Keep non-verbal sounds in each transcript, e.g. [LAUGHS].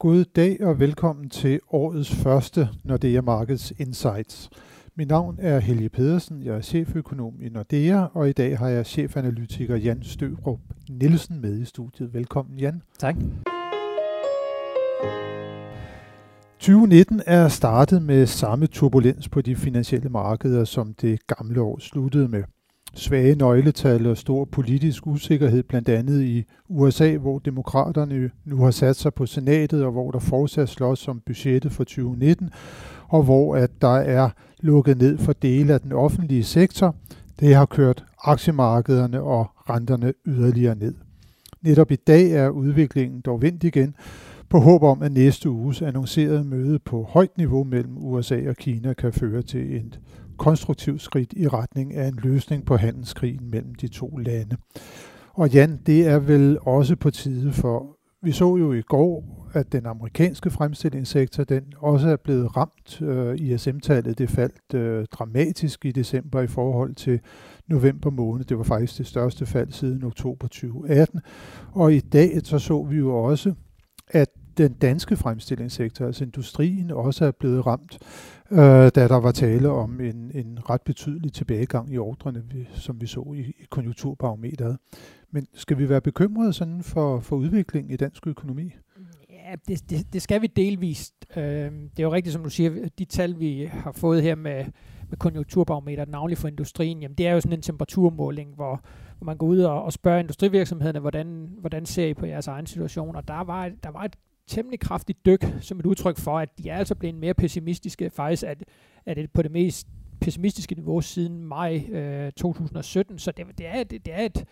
God dag og velkommen til årets første Nordea Markets Insights. Mit navn er Helge Pedersen, jeg er cheføkonom i Nordea, og i dag har jeg chefanalytiker Jan Støvrup Nielsen med i studiet. Velkommen Jan. Tak. 2019 er startet med samme turbulens på de finansielle markeder, som det gamle år sluttede med. Svage nøgletal og stor politisk usikkerhed, blandt andet i USA, hvor demokraterne nu har sat sig på senatet, og hvor der fortsat slås om budgettet for 2019, og hvor at der er lukket ned for dele af den offentlige sektor. Det har kørt aktiemarkederne og renterne yderligere ned. Netop i dag er udviklingen dog vendt igen, på håb om, at næste uges annoncerede møde på højt niveau mellem USA og Kina kan føre til et konstruktivt skridt i retning af en løsning på handelskrigen mellem de to lande. Og Jan, det er vel også på tide for, vi så jo i går, at den amerikanske fremstillingssektor, den også er blevet ramt. Øh, ISM-tallet det faldt øh, dramatisk i december i forhold til november måned. Det var faktisk det største fald siden oktober 2018. Og i dag så så vi jo også, at den danske fremstillingssektor, altså industrien, også er blevet ramt, øh, da der var tale om en, en ret betydelig tilbagegang i ordrene, som vi så i, i konjunkturbarometeret. Men skal vi være bekymrede sådan for, for udviklingen i dansk økonomi? Ja, det, det, det skal vi delvist. Øh, det er jo rigtigt, som du siger, de tal, vi har fået her med, med konjunkturbarometer, navnlig for industrien, jamen det er jo sådan en temperaturmåling, hvor, hvor man går ud og, og spørger industrivirksomhederne, hvordan, hvordan ser I på jeres egen situation, og der var, der var et temmelig kraftigt dyk, som et udtryk for, at de er altså blevet mere pessimistiske, faktisk at, at det på det mest pessimistiske niveau siden maj øh, 2017, så det, det, er, det, det er et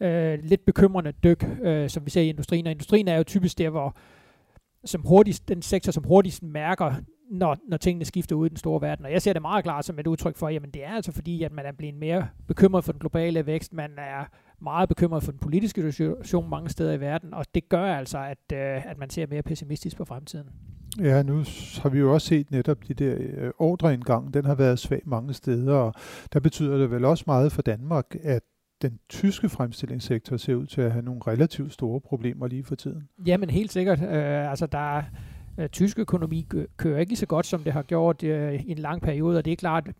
øh, lidt bekymrende dyk, øh, som vi ser i industrien, og industrien er jo typisk der, hvor som hurtigst, den sektor, som hurtigst mærker, når, når tingene skifter ud i den store verden. Og jeg ser det meget klart som et udtryk for, jamen det er altså fordi, at man er blevet mere bekymret for den globale vækst, man er meget bekymret for den politiske situation mange steder i verden, og det gør altså, at, øh, at man ser mere pessimistisk på fremtiden. Ja, nu har vi jo også set netop de der øh, ordreindgang, den har været svag mange steder, og der betyder det vel også meget for Danmark, at den tyske fremstillingssektor ser ud til at have nogle relativt store problemer lige for tiden. Jamen helt sikkert. Øh, altså der er, øh, tysk økonomi kører ikke så godt, som det har gjort øh, i en lang periode, og det er klart,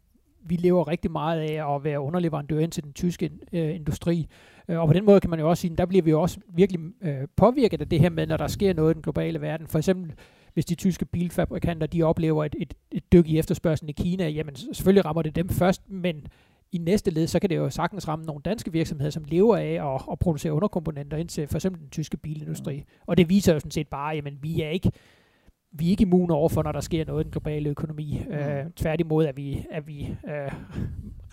vi lever rigtig meget af at være underleverandør ind til den tyske øh, industri. Øh, og på den måde kan man jo også sige, der bliver vi også virkelig øh, påvirket af det her med, når der sker noget i den globale verden. For eksempel, hvis de tyske bilfabrikanter, de oplever et, et, et dyk i efterspørgselen i Kina, jamen selvfølgelig rammer det dem først, men i næste led, så kan det jo sagtens ramme nogle danske virksomheder, som lever af at, at producere underkomponenter ind til for eksempel den tyske bilindustri. Mm. Og det viser jo sådan set bare, at vi er ikke vi er ikke immune overfor, når der sker noget i den globale økonomi. Mm. Øh, tværtimod er vi, er vi øh,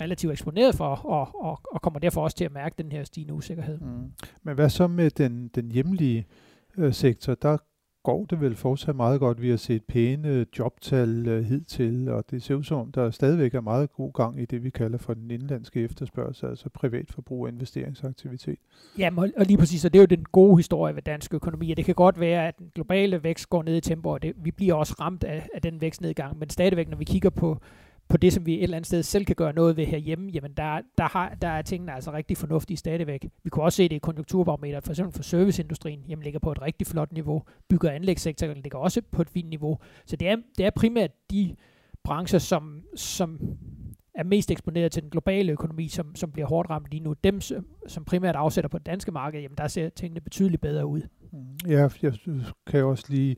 relativt eksponeret for, og, og, og kommer derfor også til at mærke den her stigende usikkerhed. Mm. Men hvad så med den, den hjemlige øh, sektor? Der går det vel fortsat meget godt. Vi har set pæne jobtal uh, hidtil, og det ser ud som om, der stadigvæk er meget god gang i det, vi kalder for den indlandske efterspørgsel, altså privatforbrug og investeringsaktivitet. Ja, og lige præcis, og det er jo den gode historie ved dansk økonomi, og det kan godt være, at den globale vækst går ned i tempo, og det, vi bliver også ramt af, af den vækstnedgang, men stadigvæk, når vi kigger på på det, som vi et eller andet sted selv kan gøre noget ved herhjemme, jamen der, der, har, der er tingene altså rigtig fornuftige stadigvæk. Vi kunne også se det i konjunkturbarometeret, for eksempel for serviceindustrien, jamen ligger på et rigtig flot niveau. Bygger- og anlægssektoren ligger også på et fint niveau. Så det er, det er primært de brancher, som, som er mest eksponeret til den globale økonomi, som, som bliver hårdt ramt lige nu. Dem, som, som primært afsætter på det danske marked, jamen der ser tingene betydeligt bedre ud. Ja, jeg kan også lige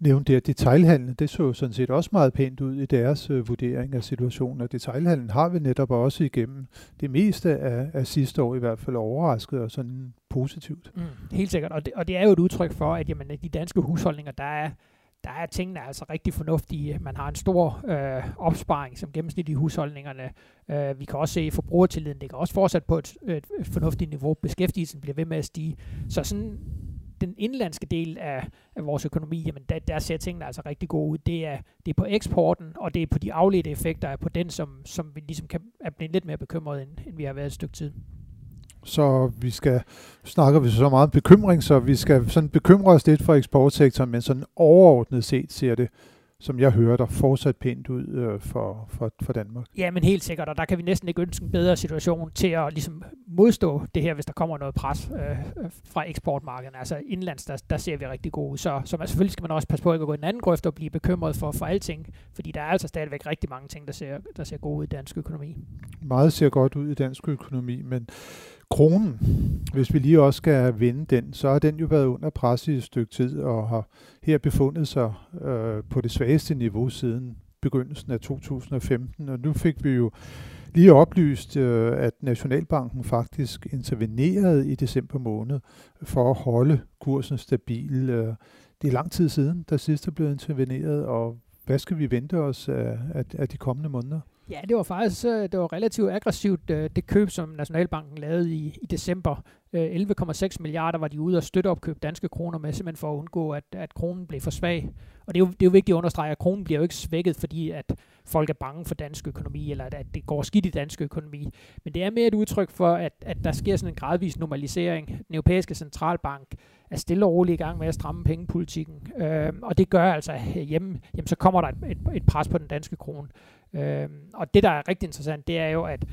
nævne det, at detailhandlen, det så sådan set også meget pænt ud i deres øh, vurdering af situationen, og detailhandlen har vi netop også igennem det meste af, af sidste år i hvert fald overrasket og sådan positivt. Mm, helt sikkert, og det, og det er jo et udtryk for, at jamen, de danske husholdninger, der er der er tingene altså rigtig fornuftige. Man har en stor øh, opsparing som gennemsnit i husholdningerne. Øh, vi kan også se, at forbrugertilliden ligger også fortsat på et, et, et fornuftigt niveau. Beskæftigelsen bliver ved med at stige. Så sådan den indlandske del af, af vores økonomi, jamen der, der ser tingene altså rigtig gode ud. Det er, det er på eksporten, og det er på de afledte effekter er på den, som, som vi ligesom kan, er blevet lidt mere bekymret, end, end vi har været et stykke tid. Så vi skal, snakker vi så meget om bekymring, så vi skal sådan bekymre os lidt for eksportsektoren, men sådan overordnet set ser det som jeg hører der, fortsat pænt ud øh, for, for, for Danmark. Ja, men helt sikkert, og der kan vi næsten ikke ønske en bedre situation til at ligesom modstå det her, hvis der kommer noget pres øh, fra eksportmarkedet. Altså indlands, der, der ser vi rigtig gode ud. Så, så man, selvfølgelig skal man også passe på ikke at gå i den anden grøft og blive bekymret for, for alting, fordi der er altså stadigvæk rigtig mange ting, der ser, der ser gode ud i dansk økonomi. Meget ser godt ud i dansk økonomi, men kronen, hvis vi lige også skal vende den, så har den jo været under pres i et stykke tid og har her befundet sig øh, på det svageste niveau siden begyndelsen af 2015. Og nu fik vi jo lige oplyst, øh, at Nationalbanken faktisk intervenerede i december måned for at holde kursen stabil. Øh, det er lang tid siden, der sidst er blevet interveneret, og hvad skal vi vente os af, af, af de kommende måneder? Ja, det var faktisk øh, det var relativt aggressivt, øh, det køb, som Nationalbanken lavede i, i december. Øh, 11,6 milliarder var de ude og støtte opkøb danske kroner med, simpelthen for at undgå, at, at kronen blev for svag. Og det er, jo, det er jo vigtigt at understrege, at kronen bliver jo ikke svækket, fordi at folk er bange for dansk økonomi, eller at det går skidt i dansk økonomi. Men det er mere et udtryk for, at, at der sker sådan en gradvis normalisering. Den europæiske centralbank er stille og roligt i gang med at stramme pengepolitikken. Øh, og det gør altså hjemme, jamen, så kommer der et, et, et pres på den danske krone. Øh, og det, der er rigtig interessant, det er jo, at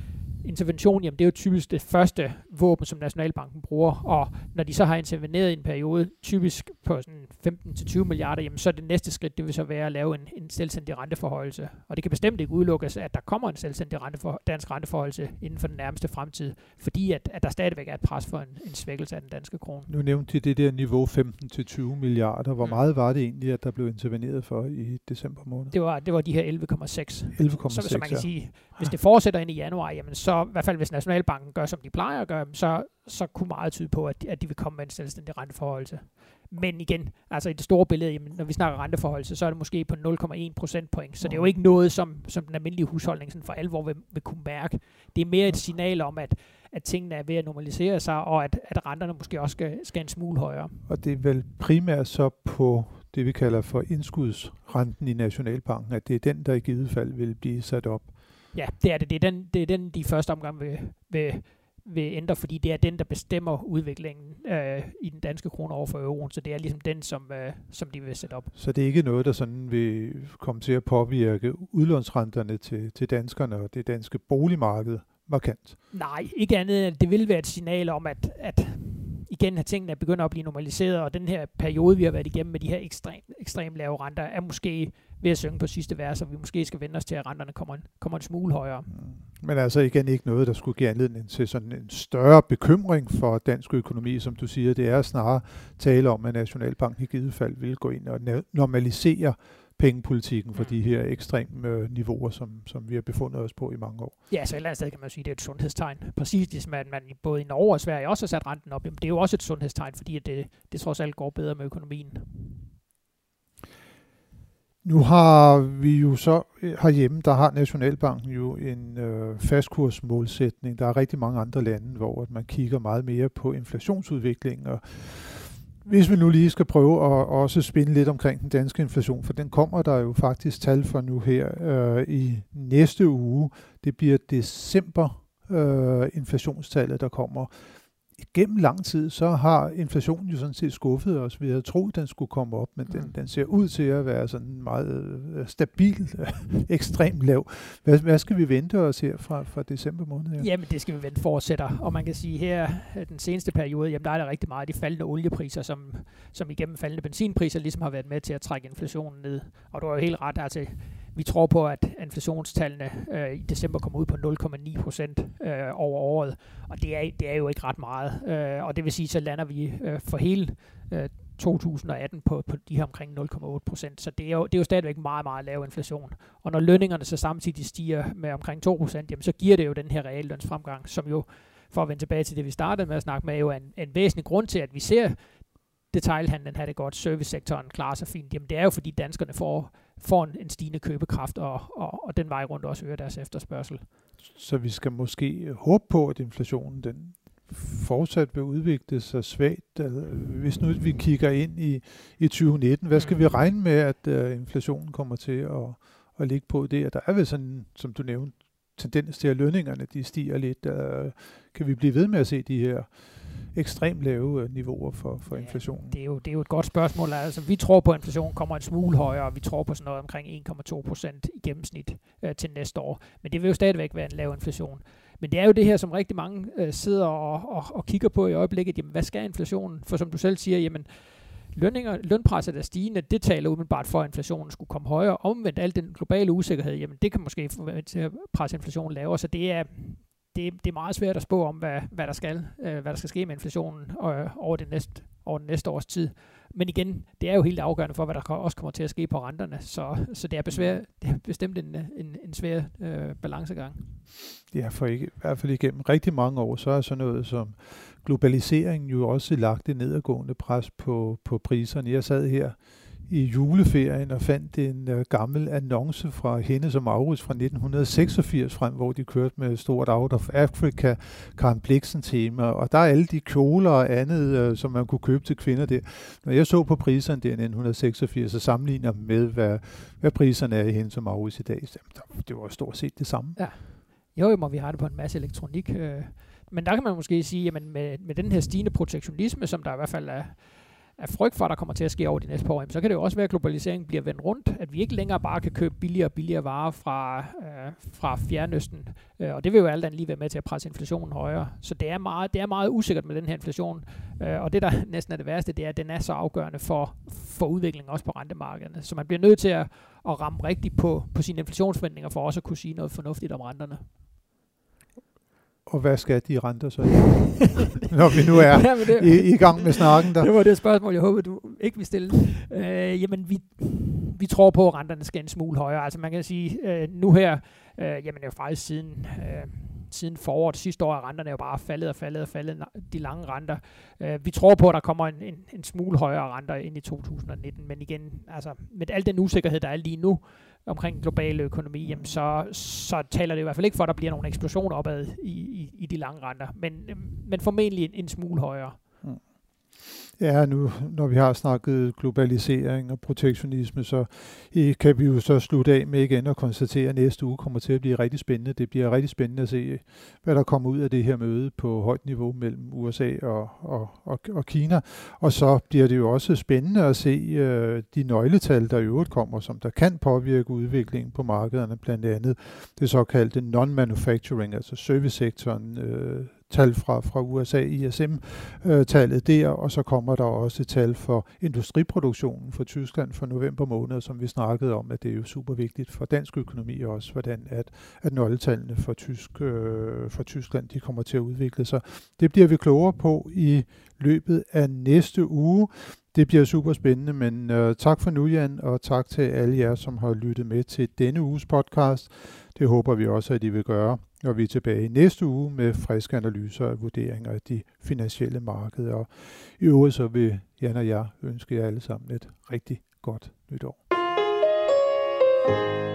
intervention, jamen det er jo typisk det første våben, som Nationalbanken bruger, og når de så har interveneret i en periode, typisk på sådan 15-20 milliarder, jamen så er det næste skridt, det vil så være at lave en, en selvstændig renteforholdelse. Og det kan bestemt ikke udelukkes, at der kommer en selvstændig rentefor, dansk renteforholdelse inden for den nærmeste fremtid, fordi at, at der stadigvæk er et pres for en, en svækkelse af den danske krone. Nu nævnte de det der niveau 15-20 milliarder. Hvor mm. meget var det egentlig, at der blev interveneret for i december måned? Det var, det var de her 11,6. 11,6, så, så man kan ja. sige, hvis det fortsætter ind i januar, jamen så så i hvert fald hvis Nationalbanken gør, som de plejer at gøre, så, så kunne meget tyde på, at de, at de vil komme med en selvstændig renteforholdelse. Men igen, altså i det store billede, jamen, når vi snakker renteforholdelse, så er det måske på 0,1 procentpoint. Så det er jo ikke noget, som, som den almindelige husholdning sådan for alvor vil, vil kunne mærke. Det er mere et signal om, at, at tingene er ved at normalisere sig, og at, at renterne måske også skal, skal en smule højere. Og det er vel primært så på det, vi kalder for indskudsrenten i Nationalbanken, at det er den, der i givet fald vil blive sat op. Ja, det er det. Det er den, det er den de første omgang vil, vil, vil ændre, fordi det er den, der bestemmer udviklingen øh, i den danske krone over for euroen. Så det er ligesom den, som, øh, som de vil sætte op. Så det er ikke noget, der sådan vil komme til at påvirke udlånsrenterne til, til danskerne og det danske boligmarked markant? Nej, ikke andet det vil være et signal om, at, at igen at tingene begynder at blive normaliseret, og den her periode, vi har været igennem med de her ekstrem, ekstrem lave renter, er måske ved at synge på sidste vers, og vi måske skal vende os til, at renterne kommer en, kommer en smule højere. Mm. Men altså igen ikke noget, der skulle give anledning til sådan en større bekymring for dansk økonomi, som du siger. Det er snarere tale om, at Nationalbanken i givet fald vil gå ind og normalisere pengepolitikken for mm. de her ekstreme øh, niveauer, som, som vi har befundet os på i mange år. Ja, så et eller andet sted kan man sige, at det er et sundhedstegn. Præcis ligesom at man både i Norge og Sverige også har sat renten op, jamen, det er jo også et sundhedstegn, fordi at det, det trods alt går bedre med økonomien. Nu har vi jo så herhjemme, der har Nationalbanken jo en øh, fastkursmålsætning. Der er rigtig mange andre lande, hvor man kigger meget mere på inflationsudviklingen. Og hvis vi nu lige skal prøve at også spinde lidt omkring den danske inflation, for den kommer der jo faktisk tal for nu her øh, i næste uge. Det bliver december øh, inflationstallet, der kommer gennem lang tid, så har inflationen jo sådan set skuffet os. Vi havde troet, den skulle komme op, men mm. den, den ser ud til at være sådan meget øh, stabil, [LAUGHS] ekstremt lav. Hvad, hvad skal vi vente os her fra, fra december måned? Her? Jamen, det skal vi vente fortsætter. Og man kan sige, her øh, den seneste periode, jamen, der er der rigtig meget de faldende oliepriser, som, som igennem faldende benzinpriser ligesom har været med til at trække inflationen ned. Og du har jo helt ret, altså vi tror på, at inflationstallene øh, i december kommer ud på 0,9 procent øh, over året, og det er, det er jo ikke ret meget. Øh, og det vil sige, så lander vi øh, for hele øh, 2018 på, på de her omkring 0,8 procent. Så det er, jo, det er jo stadigvæk meget, meget lav inflation. Og når lønningerne så samtidig stiger med omkring 2 procent, jamen så giver det jo den her reallønsfremgang, som jo, for at vende tilbage til det, vi startede med at snakke med, er jo en, en væsentlig grund til, at vi ser detailhandlen have det godt, servicesektoren klarer sig fint. Jamen det er jo fordi danskerne får får en, en stigende købekraft, og, og, og den vej rundt også øger deres efterspørgsel. Så vi skal måske håbe på, at inflationen den fortsat vil udvikle sig svagt. Hvis nu vi kigger ind i, i 2019, hvad skal mm. vi regne med, at uh, inflationen kommer til at, at ligge på det? Der er vel sådan, som du nævnte, tendens til, at lønningerne de stiger lidt. Øh, kan vi blive ved med at se de her ekstremt lave øh, niveauer for, for inflationen? Ja, det, er jo, det er jo et godt spørgsmål. Altså, vi tror på, at inflationen kommer en smule højere, og vi tror på sådan noget omkring 1,2 procent i gennemsnit øh, til næste år. Men det vil jo stadigvæk være en lav inflation. Men det er jo det her, som rigtig mange øh, sidder og, og, og kigger på i øjeblikket. Jamen, hvad skal inflationen? For som du selv siger, jamen, lønninger, lønpresset er stigende, det taler umiddelbart for, at inflationen skulle komme højere. Omvendt al den globale usikkerhed, jamen det kan måske få til at presse inflationen lavere, så det er, det, det er meget svært at spå om, hvad, hvad, der skal, øh, hvad der skal ske med inflationen øh, over, det næste, over den næste års tid. Men igen, det er jo helt afgørende for, hvad der også kommer til at ske på renterne. Så, så det, er besvær, det er bestemt en, en, en svær øh, balancegang. Ja, for ikke, i hvert fald igennem rigtig mange år, så er sådan noget som globaliseringen jo også lagt det nedadgående pres på, på priserne. Jeg sad her i juleferien og fandt en uh, gammel annonce fra hende som Aarhus fra 1986 frem, hvor de kørte med stort Out of Africa, Karen Bliksen tema, og der er alle de kjoler og andet, uh, som man kunne købe til kvinder der. Når jeg så på priserne der i 1986 og sammenligner med, hvad, hvad priserne er i hende som Aarhus i dag, så det var stort set det samme. Ja. Jo, jo, må vi har det på en masse elektronik. Øh, men der kan man måske sige, at med, med den her stigende protektionisme, som der i hvert fald er, er frygt for, der kommer til at ske over de næste par år, så kan det jo også være, at globaliseringen bliver vendt rundt, at vi ikke længere bare kan købe billigere og billigere varer fra, øh, fra Fjernøsten, øh, og det vil jo alt andet lige være med til at presse inflationen højere. Så det er meget, det er meget usikkert med den her inflation, øh, og det der [LAUGHS] næsten er det værste, det er, at den er så afgørende for, for udviklingen også på rentemarkederne. Så man bliver nødt til at, at ramme rigtigt på, på sine inflationsforventninger for også at kunne sige noget fornuftigt om renterne. Og hvad skal de renter så? [LAUGHS] Når vi nu er [LAUGHS] ja, det, i, i gang med snakken der. Det var det spørgsmål, jeg håber, du ikke vil stille. Øh, jamen, vi, vi tror på, at renterne skal en smule højere. Altså man kan sige, øh, nu her, øh, jamen det er faktisk siden... Øh, siden foråret sidste år er renterne jo bare faldet og faldet og faldet, de lange renter. Øh, vi tror på, at der kommer en, en, en smule højere renter ind i 2019, men igen, altså med al den usikkerhed, der er lige nu, omkring global økonomi, jamen så, så taler det i hvert fald ikke for, at der bliver nogle eksplosioner opad i, i, i de lange renter, men, men formentlig en, en smule højere. Mm. Ja, nu når vi har snakket globalisering og protektionisme, så kan vi jo så slutte af med igen at konstatere, at næste uge kommer til at blive rigtig spændende. Det bliver rigtig spændende at se, hvad der kommer ud af det her møde på højt niveau mellem USA og, og, og, og Kina. Og så bliver det jo også spændende at se øh, de nøgletal, der i øvrigt kommer, som der kan påvirke udviklingen på markederne, blandt andet det såkaldte non-manufacturing, altså servicesektoren, øh, tal fra, fra USA, ISM-tallet øh, der, og så kommer der også tal for industriproduktionen for Tyskland for november måned, som vi snakkede om, at det er jo super vigtigt for dansk økonomi også, hvordan at, at nøgletallene for, tysk, øh, for Tyskland de kommer til at udvikle sig. Det bliver vi klogere på i løbet af næste uge. Det bliver super spændende, men øh, tak for nu, Jan, og tak til alle jer, som har lyttet med til denne uges podcast. Det håber vi også, at I vil gøre, og vi er tilbage næste uge med friske analyser og vurderinger af de finansielle markeder. Og i øvrigt så vil Jan og jeg ønske jer alle sammen et rigtig godt nytår. thank you